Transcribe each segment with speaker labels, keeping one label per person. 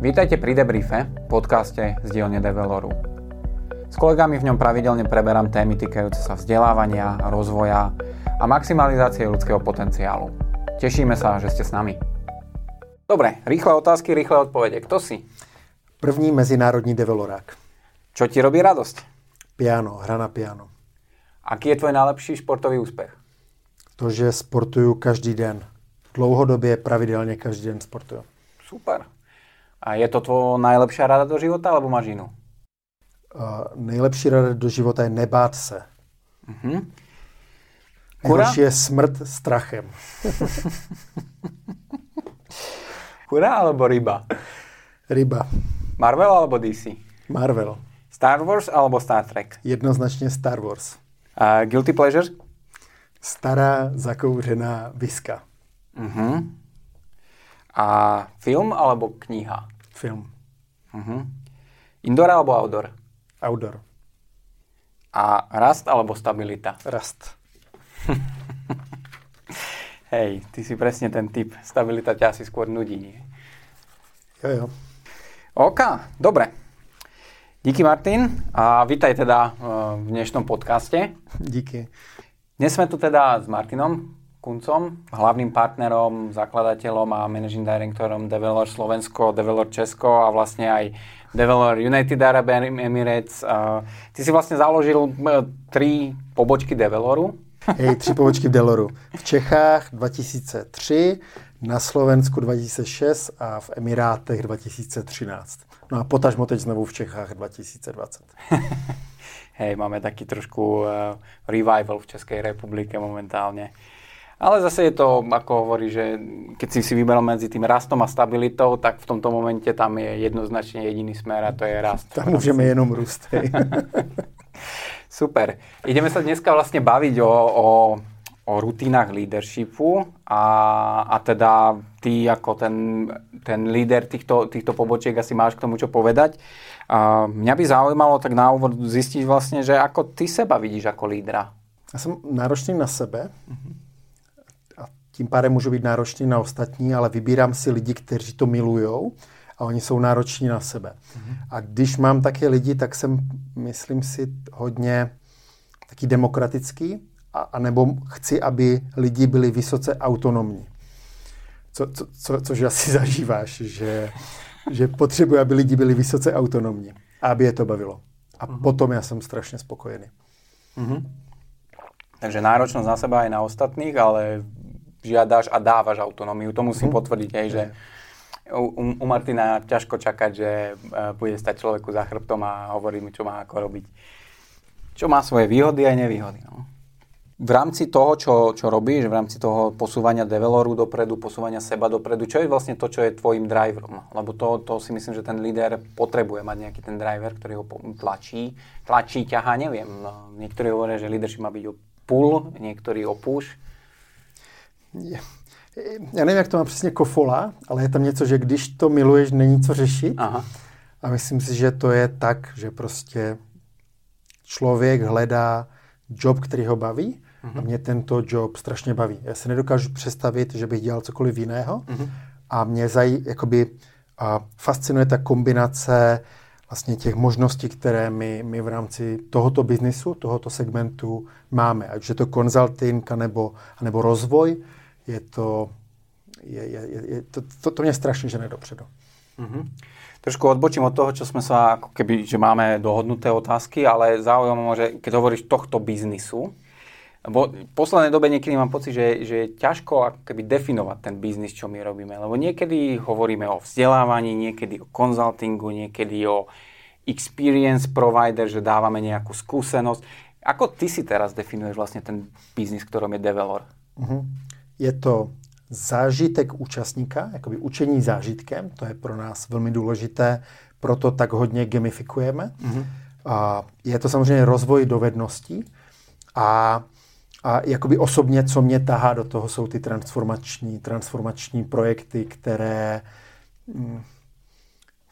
Speaker 1: Vítajte pri Debriefe, podcaste z dielne Develoru. S kolegami v ňom pravidelne preberám témy týkajúce sa vzdelávania, rozvoja a maximalizácie ľudského potenciálu. Tešíme sa, že ste s nami. Dobre, rýchle otázky, rýchle odpovede. Kto si?
Speaker 2: První mezinárodní develorák.
Speaker 1: Čo ti robí radosť?
Speaker 2: Piano, hra na piano.
Speaker 1: Aký je tvoj najlepší športový úspech?
Speaker 2: To, že sportuju každý den. Dlouhodobě, pravidelně každý den sportuju.
Speaker 1: Super. A je to tvoj najlepšia rada do života, alebo máš inú?
Speaker 2: Uh, nejlepší rada do života je nebát se.
Speaker 1: Uh-huh.
Speaker 2: Nejhorší je smrt strachem.
Speaker 1: Kura alebo ryba?
Speaker 2: Ryba.
Speaker 1: Marvel alebo DC?
Speaker 2: Marvel.
Speaker 1: Star Wars alebo Star Trek?
Speaker 2: Jednoznačně Star Wars.
Speaker 1: Uh, guilty pleasure?
Speaker 2: Stará zakouřená viska.
Speaker 1: Uh-huh. A film alebo kniha?
Speaker 2: Film.
Speaker 1: Uh-huh. Indoor alebo outdoor?
Speaker 2: Outdoor.
Speaker 1: A rast alebo stabilita?
Speaker 2: Rast.
Speaker 1: Hej, ty si presne ten typ. Stabilita ťa asi skôr nudí, nie?
Speaker 2: Jo, jo.
Speaker 1: OK, dobre. Díky Martin a vítaj teda v dnešnom podcaste.
Speaker 2: Díky.
Speaker 1: Dnes sme tu teda s Martinom Kuncom, hlavným partnerom, zakladateľom a managing directorom Develor Slovensko, Develor Česko a vlastne aj Develor United Arab Emirates. Ty si vlastne založil tri pobočky Develoru.
Speaker 2: Hej, tři pobočky v Deloru. V Čechách 2003, na Slovensku 2006 a v Emirátech 2013. No a potažmo teď znovu v Čechách 2020.
Speaker 1: Hej, máme taký trošku uh, revival v Českej republike momentálne. Ale zase je to, ako hovorí, že keď si si vyberal medzi tým rastom a stabilitou, tak v tomto momente tam je jednoznačne jediný smer a to je rast.
Speaker 2: Tam môžeme jenom rúst.
Speaker 1: Super. Ideme sa dneska vlastne baviť o, o, o rutínach leadershipu a, a teda ty ako ten, ten líder týchto, týchto pobočiek asi máš k tomu čo povedať. A mňa by zaujímalo tak na úvod zistiť vlastne, že ako ty seba vidíš ako lídra.
Speaker 2: Já jsem náročný na sebe a tím pádem můžu být náročný na ostatní, ale vybírám si lidi, kteří to milujou a oni jsou nároční na sebe. A když mám také lidi, tak jsem, myslím si, hodně taky demokratický, a, a nebo chci, aby lidi byli vysoce autonomní. Co, co, co, což asi zažíváš, že, že potřebuji, aby lidi byli vysoce autonomní a aby je to bavilo. A uh-huh. potom já jsem strašně spokojený.
Speaker 1: Uh-huh. Takže náročnosť na seba aj na ostatných, ale žiadaš a dávaš autonómiu. To musím uh-huh. potvrdiť, aj, že u, u Martina ťažko čakať, že uh, bude stať človeku za chrbtom a hovorí mi, čo má ako robiť. Čo má svoje výhody aj nevýhody. No. V rámci toho, čo, čo robíš, v rámci toho posúvania develoru dopredu, posúvania seba dopredu, čo je vlastne to, čo je tvojim driverom? Lebo to, to si myslím, že ten líder potrebuje mať nejaký ten driver, ktorý ho tlačí, tlačí, ťahá, neviem. No, niektorí hovoria, že leadership má byť o pull, niektorí o push.
Speaker 2: Já nevím, jak to má přesně kofola, ale je tam něco, že když to miluješ, není co řešit.
Speaker 1: Aha.
Speaker 2: A myslím si, že to je tak, že prostě člověk hledá job, který ho baví uh-huh. a mě tento job strašně baví. Já si nedokážu představit, že bych dělal cokoliv jiného uh-huh. a mě zaj, jakoby, a fascinuje ta kombinace vlastně těch možností, které my, my v rámci tohoto biznisu, tohoto segmentu máme. Ať je to konzulting nebo, nebo rozvoj, je to, je, je, je, to, to, to mě strašně žene dopředu.
Speaker 1: Mm-hmm. Trošku odbočím od toho, čo sme sa, ako keby, že máme dohodnuté otázky, ale zaujímavé, že keď hovoríš tohto biznisu, lebo v poslednej dobe niekedy mám pocit, že, že je ťažko ako keby definovať ten biznis, čo my robíme. Lebo niekedy hovoríme o vzdelávaní, niekedy o konzultingu, niekedy o experience provider, že dávame nejakú skúsenosť. Ako ty si teraz definuješ vlastne ten biznis, ktorom je Develor?
Speaker 2: Uh-huh. Je to zážitek účastníka, jakoby učení zážitkem, to je pro nás velmi důležité, proto tak hodně gamifikujeme. Mm-hmm. A je to samozřejmě rozvoj dovedností a, a jakoby osobně, co mě tahá do toho, jsou ty transformační, transformační projekty, které, mm,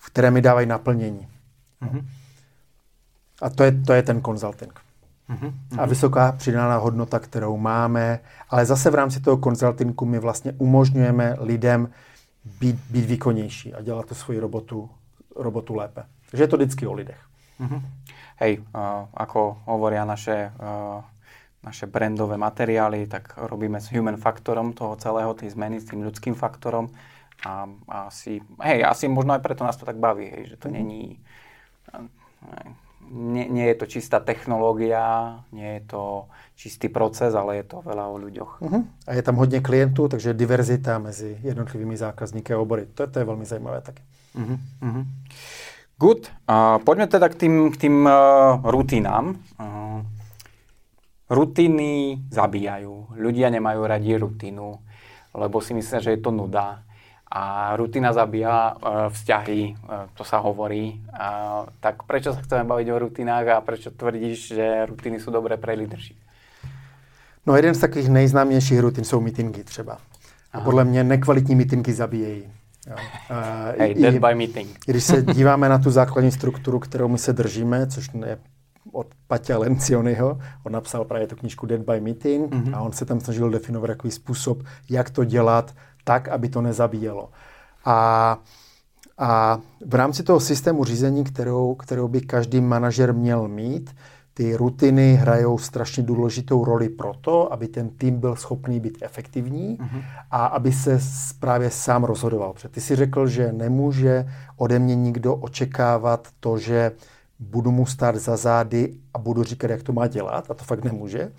Speaker 2: které mi dávají naplnění. Mm-hmm. A to je, to je ten consulting. A vysoká přidaná hodnota, kterou máme, ale zase v rámci toho konzultinku my vlastně umožňujeme lidem být, být výkonnější a dělat tu svoji robotu, robotu lépe. Takže je to vždycky o lidech.
Speaker 1: Mm-hmm. Hej, uh, ako hovoria naše, uh, naše brandové materiály, tak robíme s human faktorom toho celého, tej zmeny, s tým ľudským faktorom. A asi, hej, asi možno aj preto nás to tak baví, hej, že to není... Nie, nie je to čistá technológia, nie je to čistý proces, ale je to veľa o ľuďoch.
Speaker 2: Uh-huh. A je tam hodně klientů, takže diverzita mezi jednotlivými zákazníky a obory. To, to je velmi zajímavé taky. Uh-huh.
Speaker 1: Uh-huh. Good. Uh, poďme teda k tým, k tým uh, rutinám. Uh, rutiny zabíjajú. Ľudia nemajú radi rutinu, lebo si myslia, že je to nuda. A rutina zabíja uh, vzťahy, uh, to sa hovorí. Uh, tak prečo sa chceme baviť o rutinách a prečo tvrdíš, že rutiny sú dobré pre leadership?
Speaker 2: No jeden z takových nejznámějších rutin jsou meetingy třeba. A podle mě nekvalitní meetingy zabíjejí.
Speaker 1: Jo. Uh, hey, dead by meeting.
Speaker 2: Když se díváme na tu základní strukturu, kterou my se držíme, což je od Paťa Lencionyho, on napsal právě tu knížku Dead by Meeting mm-hmm. a on se tam snažil definovat takový způsob, jak to dělat tak, aby to nezabíjelo. A, a v rámci toho systému řízení, kterou, kterou by každý manažer měl mít, ty rutiny hrajou strašně důležitou roli pro to, aby ten tým byl schopný být efektivní uh-huh. a aby se právě sám rozhodoval. Protože ty si řekl, že nemůže ode mě nikdo očekávat to, že budu mu stát za zády a budu říkat, jak to má dělat, a to fakt nemůže.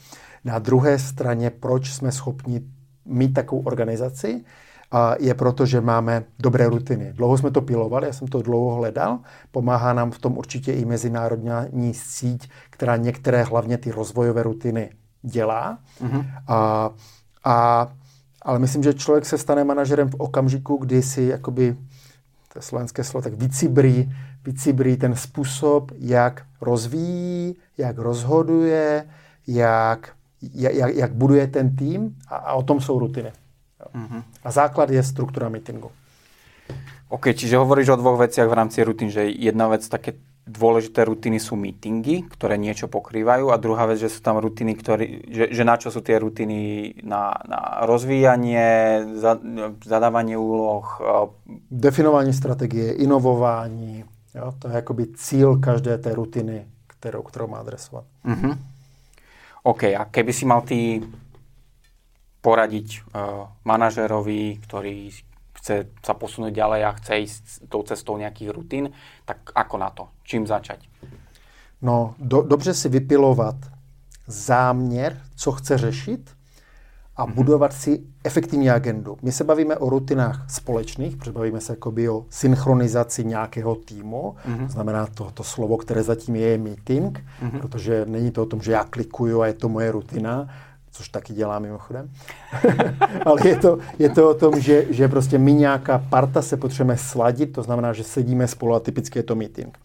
Speaker 2: Na druhé straně, proč jsme schopni mít takovou organizaci, je proto, že máme dobré rutiny. Dlouho jsme to pilovali, já jsem to dlouho hledal. Pomáhá nám v tom určitě i mezinárodní síť, která některé, hlavně ty rozvojové rutiny, dělá. Mm-hmm. A, a, ale myslím, že člověk se stane manažerem v okamžiku, kdy si jakoby, to je slovenské slovo, tak vycibrí, vycibrí ten způsob, jak rozvíjí, jak rozhoduje, jak, jak, jak buduje ten tým a, a o tom jsou rutiny. Uh-huh. A základ je struktura meetingu.
Speaker 1: OK, čiže hovoríš o dvoch veciach v rámci rutín, že jedna vec, také dôležité rutiny sú meetingy, ktoré niečo pokrývajú a druhá vec, že sú tam rutiny, ktoré, že, že na čo sú tie rutiny na, na rozvíjanie, za, zadávanie úloh.
Speaker 2: Definování strategie, inovování, jo, to je jakoby cíl každé té rutiny, kterou, kterou má adresovat. Uh-huh.
Speaker 1: OK, a keby si mal ty poradiť uh, manažerovi, ktorý chce sa posunúť ďalej a chce ísť tou cestou nejakých rutín, tak ako na to? Čím začať?
Speaker 2: No, do, dobře si vypilovat záměr, co chce řešit a mm-hmm. budovat si efektivní agendu. My se bavíme o rutinách společných, protože bavíme se jakoby o synchronizaci nějakého týmu, mm-hmm. to znamená to, to slovo, které zatím je, je meeting, mm-hmm. protože není to o tom, že já klikuju a je to moje rutina, což taky dělá mimochodem. Ale je to, je to o tom, že, že prostě my nějaká parta se potřebujeme sladit, to znamená, že sedíme spolu a typicky je to meeting.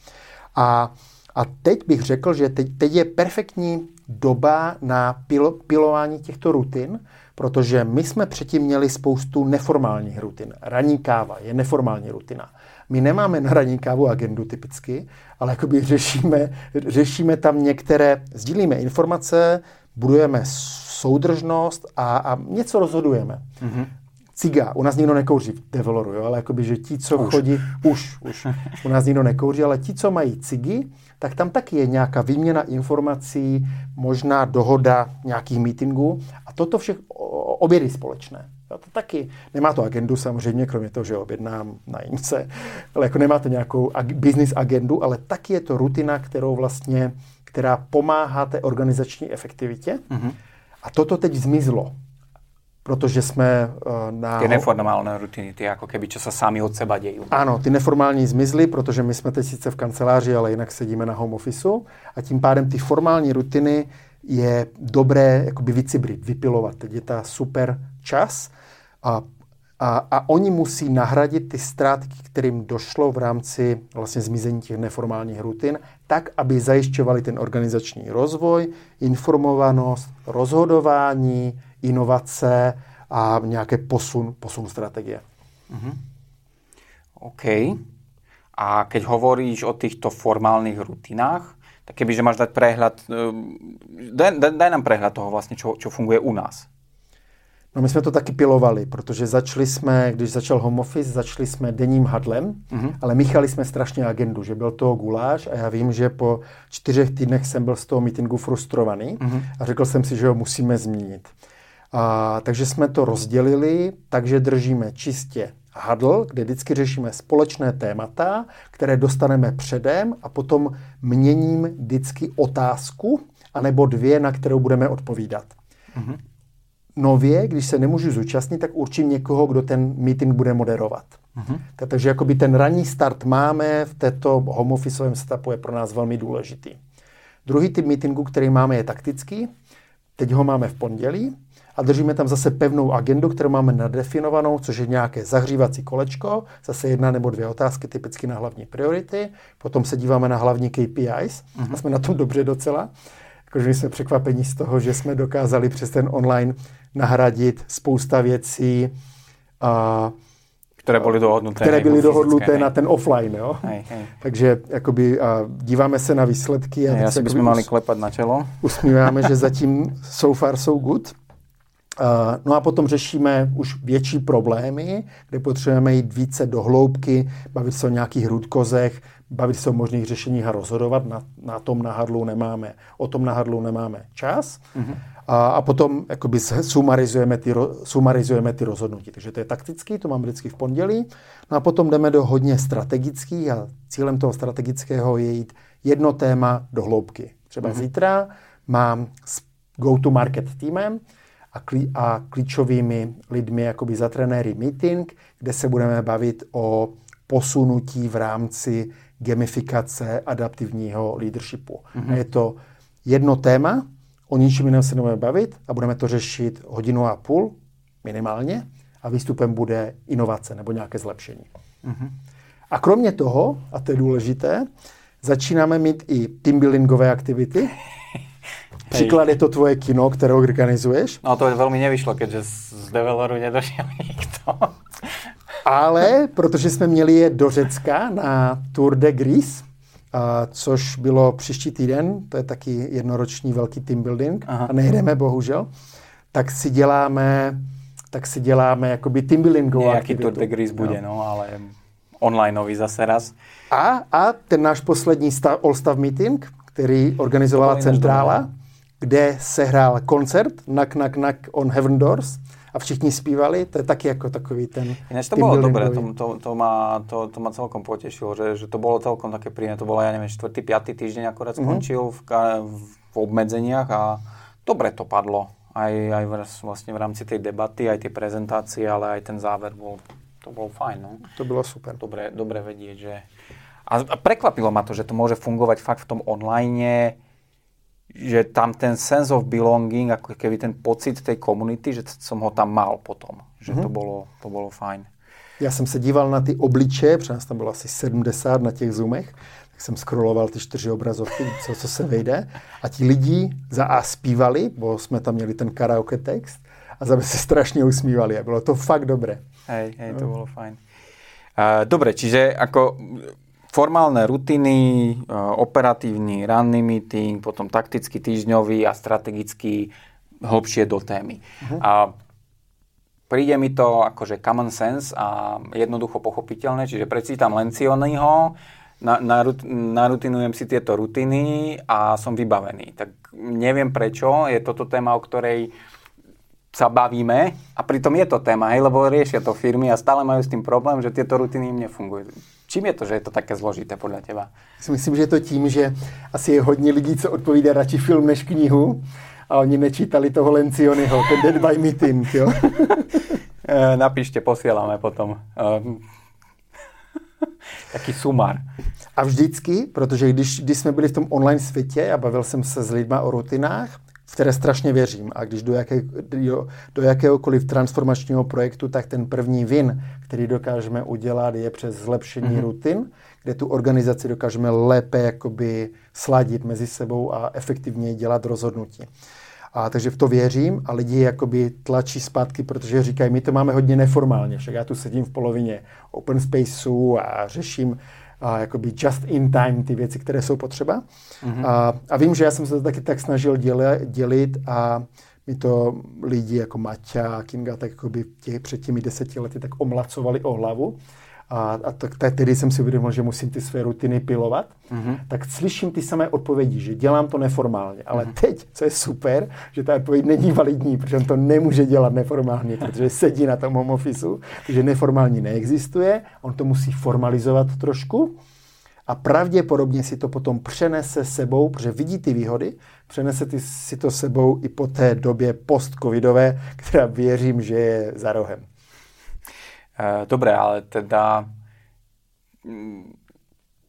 Speaker 2: A, a teď bych řekl, že teď, teď je perfektní doba na pil, pilování těchto rutin, protože my jsme předtím měli spoustu neformálních rutin. Ranní káva je neformální rutina. My nemáme na ranní kávu agendu typicky, ale jakoby řešíme, řešíme tam některé, sdílíme informace, budujeme soudržnost a, a něco rozhodujeme. Mm-hmm. Ciga, u nás nikdo nekouří v Develoru, jo, ale jakoby, že ti, co už. chodí, už, už, u nás nikdo nekouří, ale ti, co mají cigy, tak tam taky je nějaká výměna informací, možná dohoda nějakých meetingů a toto všech obědy společné. Jo, to taky, nemá to agendu samozřejmě, kromě toho, že objednám na Ince, ale jako nemá to nějakou ag- business agendu, ale taky je to rutina, kterou vlastně, která pomáhá té organizační efektivitě. Mm-hmm a toto teď zmizlo, protože jsme uh, na...
Speaker 1: Ty neformální rutiny, ty jako keby, čo se sami od seba dějí.
Speaker 2: Ano, ty neformální zmizly, protože my jsme teď sice v kanceláři, ale jinak sedíme na home officeu a tím pádem ty formální rutiny je dobré jakoby vycibrit, vypilovat. Teď je ta super čas a a, a oni musí nahradit ty ztráty, kterým došlo v rámci vlastně zmizení těch neformálních rutin, tak, aby zajišťovali ten organizační rozvoj, informovanost, rozhodování, inovace a nějaké posun, posun strategie. Mm-hmm.
Speaker 1: OK. A keď hovoríš o týchto formálnych rutinách, tak kebyže máš dať prehľad, eh, daj, daj, nám prehľad toho vlastne, čo, čo funguje u nás.
Speaker 2: No my jsme to taky pilovali, protože začali jsme, když začal home office, začali jsme denním hadlem, mm-hmm. ale míchali jsme strašně agendu, že byl toho guláš a já vím, že po čtyřech týdnech jsem byl z toho meetingu frustrovaný mm-hmm. a řekl jsem si, že ho musíme změnit. A, takže jsme to rozdělili, takže držíme čistě hadl, kde vždycky řešíme společné témata, které dostaneme předem a potom měním vždycky otázku, anebo dvě, na kterou budeme odpovídat. Mm-hmm nově, když se nemůžu zúčastnit, tak určím někoho, kdo ten meeting bude moderovat. Uh-huh. Takže jakoby ten ranní start máme v této home officeovém setupu je pro nás velmi důležitý. Druhý typ meetingu, který máme, je taktický. Teď ho máme v pondělí a držíme tam zase pevnou agendu, kterou máme nadefinovanou, což je nějaké zahřívací kolečko, zase jedna nebo dvě otázky typicky na hlavní priority, potom se díváme na hlavní KPIs uh-huh. a jsme na tom dobře docela. Jakože jsme překvapení z toho, že jsme dokázali přes ten online nahradit spousta věcí, a,
Speaker 1: které byly dohodnuté.
Speaker 2: Které byly dohodnuté na ten offline. Jo? Hej, hej. Takže jakoby, a díváme se na výsledky.
Speaker 1: A hej, asi bychom mali klepat na čelo.
Speaker 2: Usmíváme, že zatím so far so good. Uh, no a potom řešíme už větší problémy, kde potřebujeme jít více do hloubky, bavit se o nějakých hrudkozech, bavit se o možných řešeních a rozhodovat. Na, na tom nahadlu nemáme, o tom nahadlu nemáme čas. Uh-huh. A, a potom jakoby sumarizujeme ty, sumarizujeme ty rozhodnutí. Takže to je taktický, to mám vždycky v pondělí. No a potom jdeme do hodně strategický a cílem toho strategického je jít jedno téma do hloubky. Třeba uh-huh. zítra mám s go-to-market týmem a, klí, a klíčovými lidmi, jakoby za trenéry meeting, kde se budeme bavit o posunutí v rámci gamifikace adaptivního leadershipu. Mm-hmm. Je to jedno téma, o ničem jiném se nebudeme bavit a budeme to řešit hodinu a půl minimálně a výstupem bude inovace nebo nějaké zlepšení. Mm-hmm. A kromě toho, a to je důležité, začínáme mít i teambuildingové aktivity. Příklad je to tvoje kino, které organizuješ.
Speaker 1: No to velmi nevyšlo, keďže z developeru nedošel nikto.
Speaker 2: Ale protože jsme měli je do Řecka na Tour de Gris, a což bylo příští týden, to je taky jednoroční velký team building Aha. a nejdeme bohužel, tak si děláme tak si děláme jakoby team buildingovou
Speaker 1: Nějaký. Tour de Gris bude, no. no, ale onlineový zase raz.
Speaker 2: A, a ten náš poslední stav, All Staff Meeting, který organizovala Centrála, kde se hrál koncert Knock Knock Knock on Heaven Doors, a všichni zpívali, to je taky jako takový ten...
Speaker 1: Ináč to bolo dobré, to, to, to, ma, to, to ma celkom potešilo, že, že to bolo celkom také príjemné, to bolo, ja neviem, 4. 5. týždeň akorát mhm. skončil mm-hmm. v, v obmedzeniach a dobre to padlo. Aj, aj v, vlastne v rámci tej debaty, aj tie prezentácie, ale aj ten záver bol, to bol fajn. No.
Speaker 2: To bylo super.
Speaker 1: Dobre, dobre vedieť, že... A, a prekvapilo ma to, že to môže fungovať fakt v tom online, že tam ten sense of belonging, ako keby ten pocit tej komunity, že som ho tam mal potom. Že mm-hmm. to, bolo, to bolo fajn.
Speaker 2: Já jsem se díval na ty obličeje, protože nás tam bylo asi 70 na těch zoomech, tak jsem scrolloval ty čtyři obrazovky, co, co se vejde. A ti lidi za A zpívali, bo jsme tam měli ten karaoke text, a za B se strašně usmívali a bylo to fakt dobré.
Speaker 1: Hej, hej, to no. bolo fajn. Uh, dobre, čiže ako formálne rutiny, e, operatívny ranný meeting, potom taktický týždňový a strategický hlbšie do témy. Uh-huh. A príde mi to akože common sense a jednoducho pochopiteľné, čiže prečítam Lencionyho, na, na, narutinujem si tieto rutiny a som vybavený. Tak neviem prečo, je toto téma, o ktorej sa bavíme a pritom je to téma, hej, lebo riešia to firmy a stále majú s tým problém, že tieto rutiny im nefungujú Čím je to, že je to také zložité podle těba?
Speaker 2: Myslím, že je to tím, že asi je hodně lidí, co odpovídá radši film než knihu a oni nečítali toho Lencionyho, ten Dead by Meeting, jo?
Speaker 1: Eh, napíšte, posíláme potom. Ehm, taký sumar.
Speaker 2: A vždycky, protože když, když jsme byli v tom online světě a bavil jsem se s lidma o rutinách, v které strašně věřím. A když do, jaké, do, do jakéhokoliv transformačního projektu, tak ten první win, který dokážeme udělat, je přes zlepšení mm-hmm. rutin, kde tu organizaci dokážeme lépe jakoby sladit mezi sebou a efektivně dělat rozhodnutí. A takže v to věřím a lidi jakoby tlačí zpátky, protože říkají, my to máme hodně neformálně, však já tu sedím v polovině open spaceu a řeším a jakoby just in time ty věci, které jsou potřeba. Mm-hmm. A, a vím, že já jsem se to taky tak snažil děle, dělit a mi to lidi jako Maťa a Kinga tak jako by těch, před těmi deseti lety tak omlacovali o hlavu. A, a tak tedy jsem si uvědomil, že musím ty své rutiny pilovat, mm-hmm. tak slyším ty samé odpovědi, že dělám to neformálně. Ale mm-hmm. teď, co je super, že ta odpověď není validní, protože on to nemůže dělat neformálně, protože sedí na tom home office, takže neformální neexistuje, on to musí formalizovat trošku a pravděpodobně si to potom přenese sebou, protože vidí ty výhody, přenese ty, si to sebou i po té době post-covidové, která věřím, že je za rohem.
Speaker 1: Eh, dobre, ale teda mm,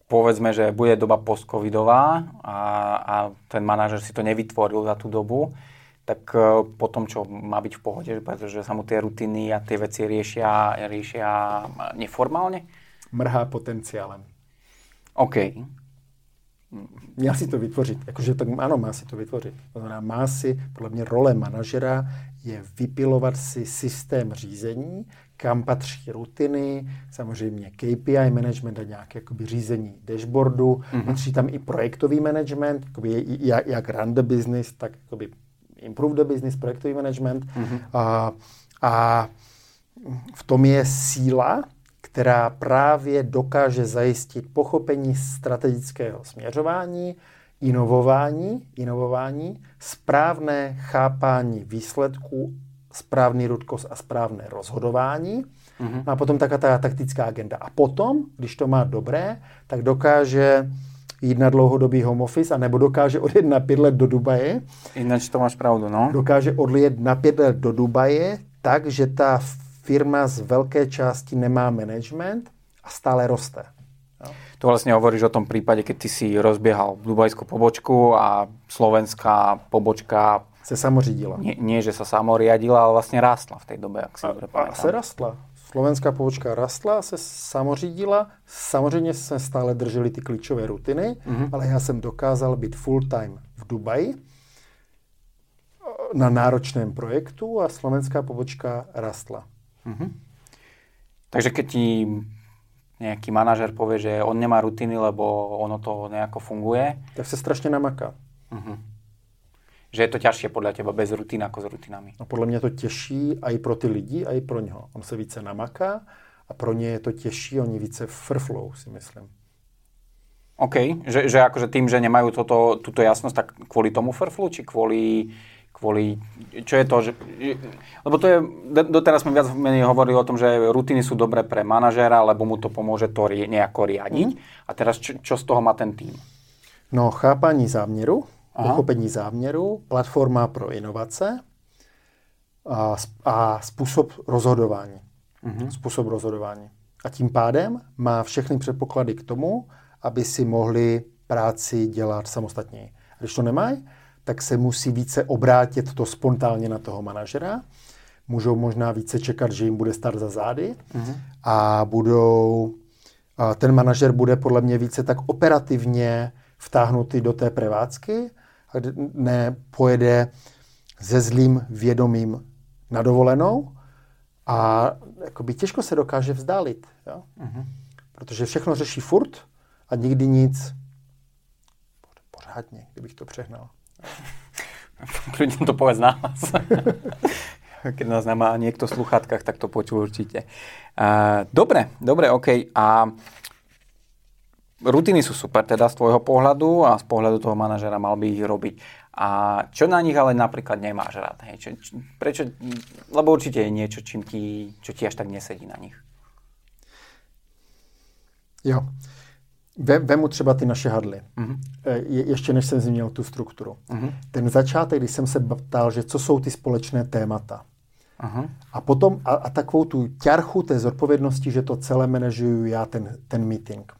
Speaker 1: povedzme, že bude doba post-covidová a, a ten manažer si to nevytvoril za tú dobu, tak eh, potom čo má byť v pohode, pretože sa mu tie rutiny a tie veci riešia, riešia neformálne?
Speaker 2: Mrhá potenciálem.
Speaker 1: OK.
Speaker 2: Měl si to vytvořit. Jakože tak ano, má si to vytvořit. To znamená, má si, podle mě role manažera je vypilovat si systém řízení, kam patří rutiny, samozřejmě KPI management a nějaké jakoby, řízení dashboardu, mm-hmm. patří tam i projektový management, jakoby, jak, jak run the business, tak jakoby improve the business, projektový management. Mm-hmm. A, a v tom je síla která právě dokáže zajistit pochopení strategického směřování, inovování, inovování, správné chápání výsledků, správný rudkos a správné rozhodování. Mm-hmm. A potom taká ta taktická agenda. A potom, když to má dobré, tak dokáže jít na dlouhodobý home office, anebo dokáže odjet na pět let do Dubaje.
Speaker 1: Jinak to máš pravdu, no.
Speaker 2: Dokáže odjet na pět let do Dubaje, tak, že ta firma z velké části nemá management a stále roste.
Speaker 1: Jo? To vlastně hovoríš o tom případě, keď ty si rozběhal dubajskou pobočku a slovenská pobočka
Speaker 2: se samořídila.
Speaker 1: Nie, nie, že sa samoriadila, ale vlastně rástla v té době, jak si
Speaker 2: dobře A se rastla. Slovenská pobočka rastla, se samořídila. Samozřejmě jsme stále drželi ty klíčové rutiny, mm-hmm. ale já jsem dokázal být full time v Dubaji na náročném projektu a slovenská pobočka rastla. Mm-hmm.
Speaker 1: Takže keď ti nejaký manažer povie, že on nemá rutiny, lebo ono to nejako funguje.
Speaker 2: Tak sa strašne namaká.
Speaker 1: Uh-huh. Že je to ťažšie podľa teba bez rutín ako s rutinami.
Speaker 2: A podľa mňa to těžší aj pro ty lidi, aj pro něho. On se více namaká a pro ně je to těžší, oni více frflou, si myslím.
Speaker 1: OK, že, že akože tým, že nemajú toto, túto jasnosť, tak kvôli tomu frflu, či kvôli kvôli, čo je to, že, lebo to je, doteraz sme viac menej hovorili o tom, že rutiny sú dobré pre manažéra, lebo mu to pomôže to nejako riadiť. Mm. A teraz čo, čo z toho má ten tým?
Speaker 2: No, chápaní záměru, Aha. pochopení záměru, platforma pro inovace a, a způsob rozhodování. Mm-hmm. Způsob rozhodování. A tím pádem má všechny předpoklady k tomu, aby si mohli práci dělat samostatně. Když to nemají, tak se musí více obrátit to spontánně na toho manažera. Můžou možná více čekat, že jim bude stát za zády mm-hmm. a budou, a ten manažer bude podle mě více tak operativně vtáhnutý do té prevádzky a ne pojede se zlým vědomím na dovolenou a jakoby těžko se dokáže vzdálit. Jo? Mm-hmm. Protože všechno řeší furt a nikdy nic pořádně, kdybych to přehnal.
Speaker 1: Kľudne to povedz nahlas. Keď nás nemá niekto v tak to počul určite. Uh, dobre, dobre, OK. A rutiny sú super teda z tvojho pohľadu a z pohľadu toho manažera mal by ich robiť. A čo na nich ale napríklad nemáš rád? Hej? Čo, čo, prečo? Lebo určite je niečo, čím ti, čo ti až tak nesedí na nich.
Speaker 2: Jo. Vemu třeba ty naše hadly. Uh-huh. Je, ještě než jsem zmínil tu strukturu. Uh-huh. Ten začátek, když jsem se ptal, že co jsou ty společné témata. Uh-huh. A potom a, a takovou tu ťarchu té zodpovědnosti, že to celé manažuju já, ten, ten meeting.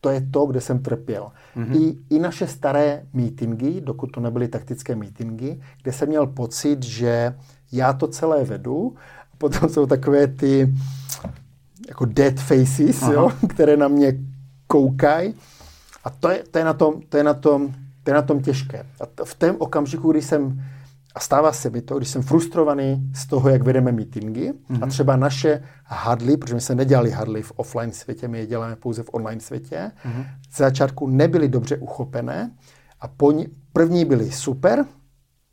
Speaker 2: To je to, kde jsem trpěl. Uh-huh. I, I naše staré meetingy, dokud to nebyly taktické meetingy, kde jsem měl pocit, že já to celé vedu. A potom jsou takové ty jako dead faces, jo, které na mě koukají. A to je, to, je na tom, to, je na tom, to je na tom těžké. A v tom okamžiku, kdy jsem, a stává se mi to, když jsem frustrovaný z toho, jak vedeme meetingy, mm-hmm. a mhm. třeba naše hadly, protože my jsme nedělali hadly v offline světě, my je děláme pouze v online světě, mm-hmm. z začátku nebyly dobře uchopené a po ní, první byly super,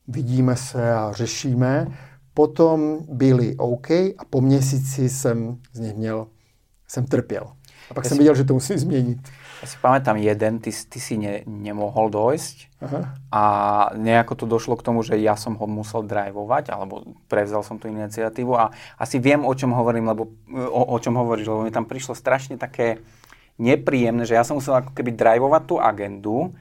Speaker 2: vidíme se a řešíme. Potom byli OK a po měsíci jsem z nich měl, jsem trpěl. A pak jsem viděl, že to musím změnit.
Speaker 1: Ja si pamätám jeden, ty, ty si ne, nemohol dojsť Aha. a nejako to došlo k tomu, že ja som ho musel drivovať, alebo prevzal som tú iniciatívu a asi viem, o čom hovorím, lebo o, o čom hovoríš, lebo mi tam prišlo strašne také nepríjemné, že ja som musel ako keby drivovať tú agendu,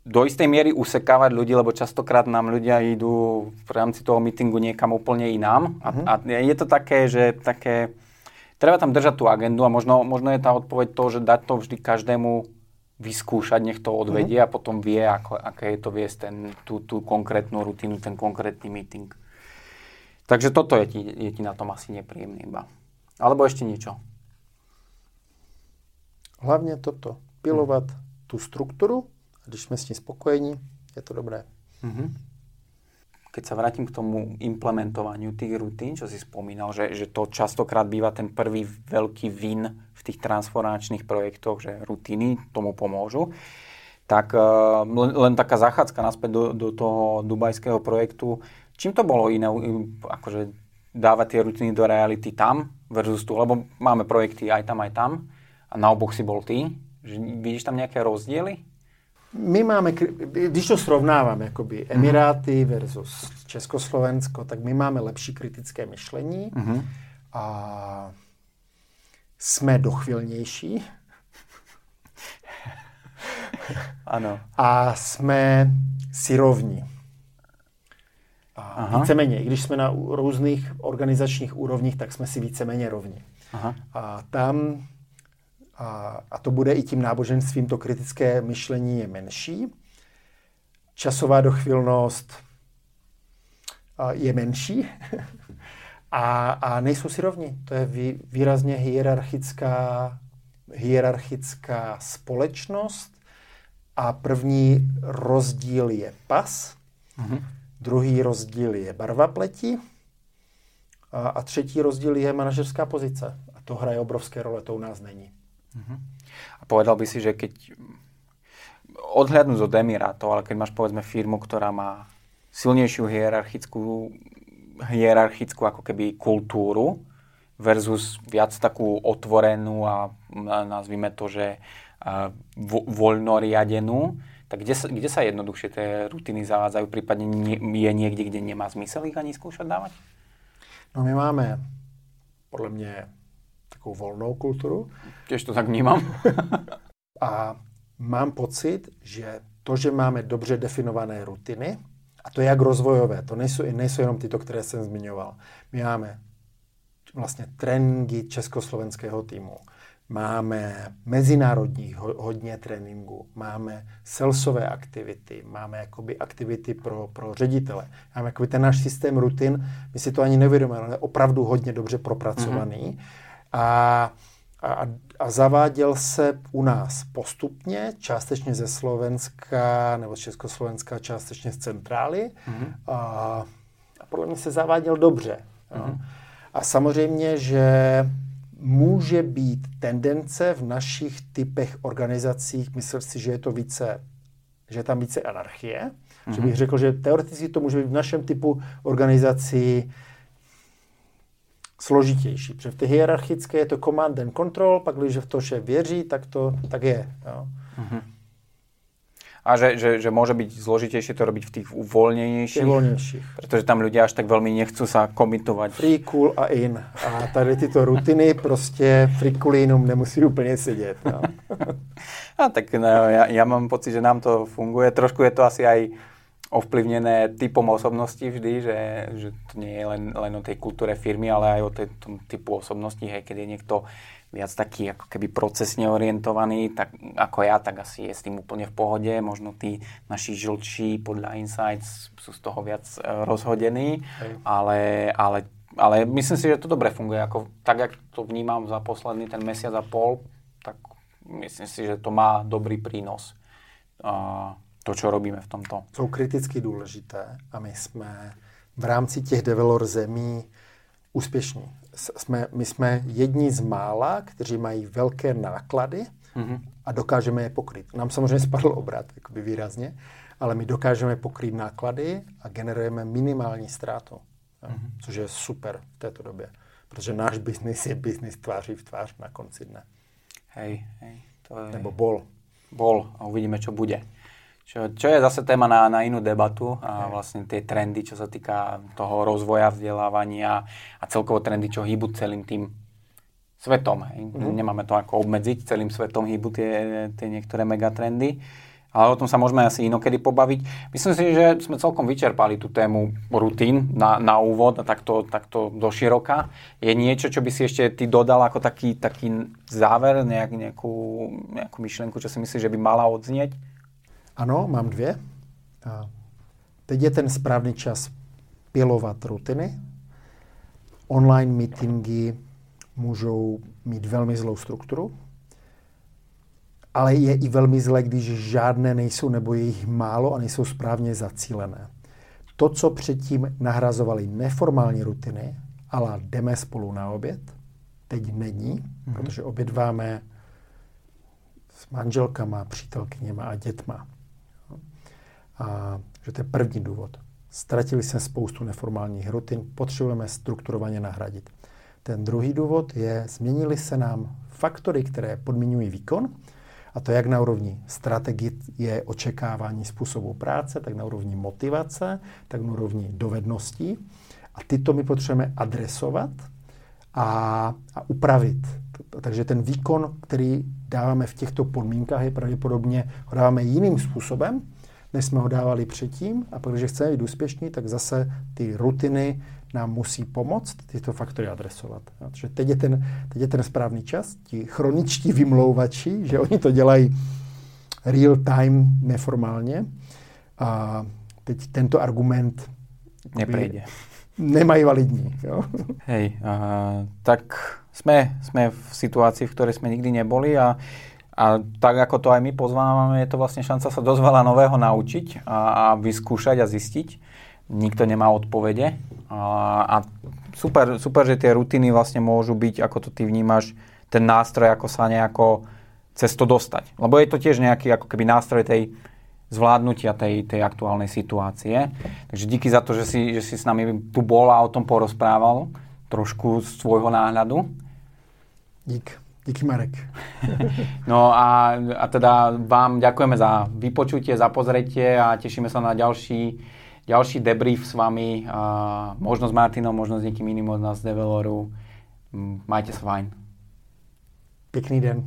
Speaker 1: do istej miery usekávať ľudí, lebo častokrát nám ľudia idú v rámci toho meetingu niekam úplne inám. A, uh-huh. a je to také, že také, treba tam držať tú agendu a možno, možno je tá odpoveď to, že dať to vždy každému vyskúšať, nech to odvedie uh-huh. a potom vie, ako, aké je to viesť ten, tú, tú konkrétnu rutinu, ten konkrétny meeting. Takže toto je ti, je ti na tom asi nepríjemné iba. Alebo ešte niečo?
Speaker 2: Hlavne toto. Pilovať hmm. tú struktúru, když jsme s tím spokojení, je to dobré. Mm-hmm.
Speaker 1: Keď sa vrátim k tomu implementovaniu tých rutín, čo si spomínal, že, že to častokrát býva ten prvý veľký win v tých transformačných projektoch, že rutiny tomu pomôžu, tak uh, len taká zachádzka naspäť do, do toho dubajského projektu. Čím to bolo iné, akože dávať tie rutiny do reality tam versus tu, lebo máme projekty aj tam, aj tam a na oboch si bol ty. Že vidíš tam nejaké rozdiely?
Speaker 2: My máme, když to srovnávám, jakoby Emiráty versus Československo, tak my máme lepší kritické myšlení uh-huh. a jsme dochvilnější.
Speaker 1: ano.
Speaker 2: A jsme si rovní. A víceméně, i když jsme na různých organizačních úrovních, tak jsme si víceméně rovní. Aha. A tam a, a to bude i tím náboženstvím, to kritické myšlení je menší. Časová dochvilnost je menší a, a nejsou si rovni. To je vý, výrazně hierarchická, hierarchická společnost a první rozdíl je pas, mm-hmm. druhý rozdíl je barva pleti a, a třetí rozdíl je manažerská pozice. A to hraje obrovské role, to u nás není.
Speaker 1: Uh-huh. A povedal by si, že keď odhľadnúť od Emirátov, ale keď máš povedzme firmu, ktorá má silnejšiu hierarchickú, hierarchickú ako keby kultúru versus viac takú otvorenú a nazvime to, že vo, voľno riadenú, tak kde sa, kde sa jednoduchšie tie rutiny zavádzajú, prípadne nie, je niekde, kde nemá zmysel ich ani skúšať dávať?
Speaker 2: No my máme podle mě takovou volnou kulturu.
Speaker 1: Těž to tak vnímám.
Speaker 2: a mám pocit, že to, že máme dobře definované rutiny, a to je jak rozvojové, to nejsou, nejsou jenom tyto, které jsem zmiňoval. My máme vlastně tréninky československého týmu, máme mezinárodní hodně tréninku, máme selsové aktivity, máme jakoby aktivity pro, pro ředitele. Máme jakoby ten náš systém rutin, my si to ani nevědomujeme, ale opravdu hodně dobře propracovaný. Mm-hmm a, a, a zaváděl se u nás postupně, částečně ze Slovenska nebo z Československa, částečně z centrály. Mm-hmm. A, a podle mě se zaváděl dobře. Mm-hmm. A samozřejmě, že může být tendence v našich typech organizacích myslet si, že je to více, že je tam více anarchie. Mm-hmm. Že bych řekl, že teoreticky to může být v našem typu organizací složitější. Protože v té hierarchické je to command and control, pak když v to šéf věří, tak to tak je. Jo. Uh-huh.
Speaker 1: A že, že, že môže byť zložitejšie to robiť v tých uvoľnenejších?
Speaker 2: Uvoľnejších.
Speaker 1: Pretože tam ľudia až tak veľmi nechcú sa komitovať.
Speaker 2: Free, cool a in. A tady tyto rutiny prostě free, cool, inum nemusí úplně sedět. No.
Speaker 1: a tak no, ja, ja mám pocit, že nám to funguje. Trošku je to asi aj ovplyvnené typom osobnosti vždy, že, že to nie je len, len o tej kultúre firmy, ale aj o tej, tom typu osobnosti, hej, keď je niekto viac taký ako keby procesne orientovaný, tak ako ja, tak asi je s tým úplne v pohode. Možno tí naši žlčí podľa Insights sú z toho viac e, rozhodení, ale, ale, ale myslím si, že to dobre funguje. Ako, tak, jak to vnímam za posledný ten mesiac a pol, tak myslím si, že to má dobrý prínos. Uh, to, co robíme v tomto.
Speaker 2: Jsou kriticky důležité a my jsme v rámci těch develor zemí úspěšní. Jsme, my jsme jedni z mála, kteří mají velké náklady mm-hmm. a dokážeme je pokryt. Nám samozřejmě spadl obrat, jakoby výrazně, ale my dokážeme pokrýt náklady a generujeme minimální ztrátu, mm-hmm. což je super v této době, protože náš biznis je biznis tváří v tvář na konci dne.
Speaker 1: Hej, hej.
Speaker 2: To je... Nebo bol.
Speaker 1: Bol a uvidíme, čo bude. Čo, čo je zase téma na, na inú debatu a vlastne tie trendy, čo sa týka toho rozvoja, vzdelávania a celkovo trendy, čo hýbu celým tým svetom. Mm. Nemáme to ako obmedziť, celým svetom hýbu tie, tie niektoré megatrendy. Ale o tom sa môžeme asi inokedy pobaviť. Myslím si, že sme celkom vyčerpali tú tému rutín na, na úvod a takto, takto doširoka. Je niečo, čo by si ešte ty dodal ako taký, taký záver, nejak, nejakú, nejakú myšlenku, čo si myslíš, že by mala odznieť?
Speaker 2: Ano, mám dvě. A teď je ten správný čas pilovat rutiny. Online meetingy můžou mít velmi zlou strukturu, ale je i velmi zlé, když žádné nejsou nebo je jich málo a nejsou správně zacílené. To, co předtím nahrazovali neformální rutiny, ale jdeme spolu na oběd, teď není, mm-hmm. protože obědváme s manželkama, přítelkyněma a dětma. A že to je první důvod. Ztratili jsme spoustu neformálních rutin, potřebujeme strukturovaně nahradit. Ten druhý důvod je, změnili se nám faktory, které podmiňují výkon, a to jak na úrovni strategie očekávání způsobu práce, tak na úrovni motivace, tak na úrovni dovedností. A tyto my potřebujeme adresovat a, a upravit. Takže ten výkon, který dáváme v těchto podmínkách, je pravděpodobně ho dáváme jiným způsobem, než jsme ho dávali předtím. A protože chceme být úspěšní, tak zase ty rutiny nám musí pomoct tyto faktory adresovat. Takže teď je ten, teď je ten správný čas. Ti chroničtí vymlouvači, že oni to dělají real time neformálně. A teď tento argument
Speaker 1: neprejde.
Speaker 2: Nemají validní. Jo?
Speaker 1: Hej, uh, tak jsme, jsme v situaci, v které jsme nikdy neboli a a tak, ako to aj my pozvávame, je to vlastne šanca sa dosť veľa nového naučiť a, a vyskúšať a zistiť. Nikto nemá odpovede. A, a super, super, že tie rutiny vlastne môžu byť, ako to ty vnímaš, ten nástroj, ako sa nejako cez to dostať. Lebo je to tiež nejaký ako keby nástroj tej zvládnutia tej, tej aktuálnej situácie. Takže díky za to, že si, že si s nami tu bol a o tom porozprával trošku z svojho náhľadu.
Speaker 2: Dík. Díky Marek.
Speaker 1: no a, a teda vám ďakujeme za vypočutie, za pozretie a tešíme sa na ďalší, ďalší debrief s vami. A možno s Martinom, možno s niekým iným od nás z Develoru. Majte sa fajn.
Speaker 2: Pěkný den.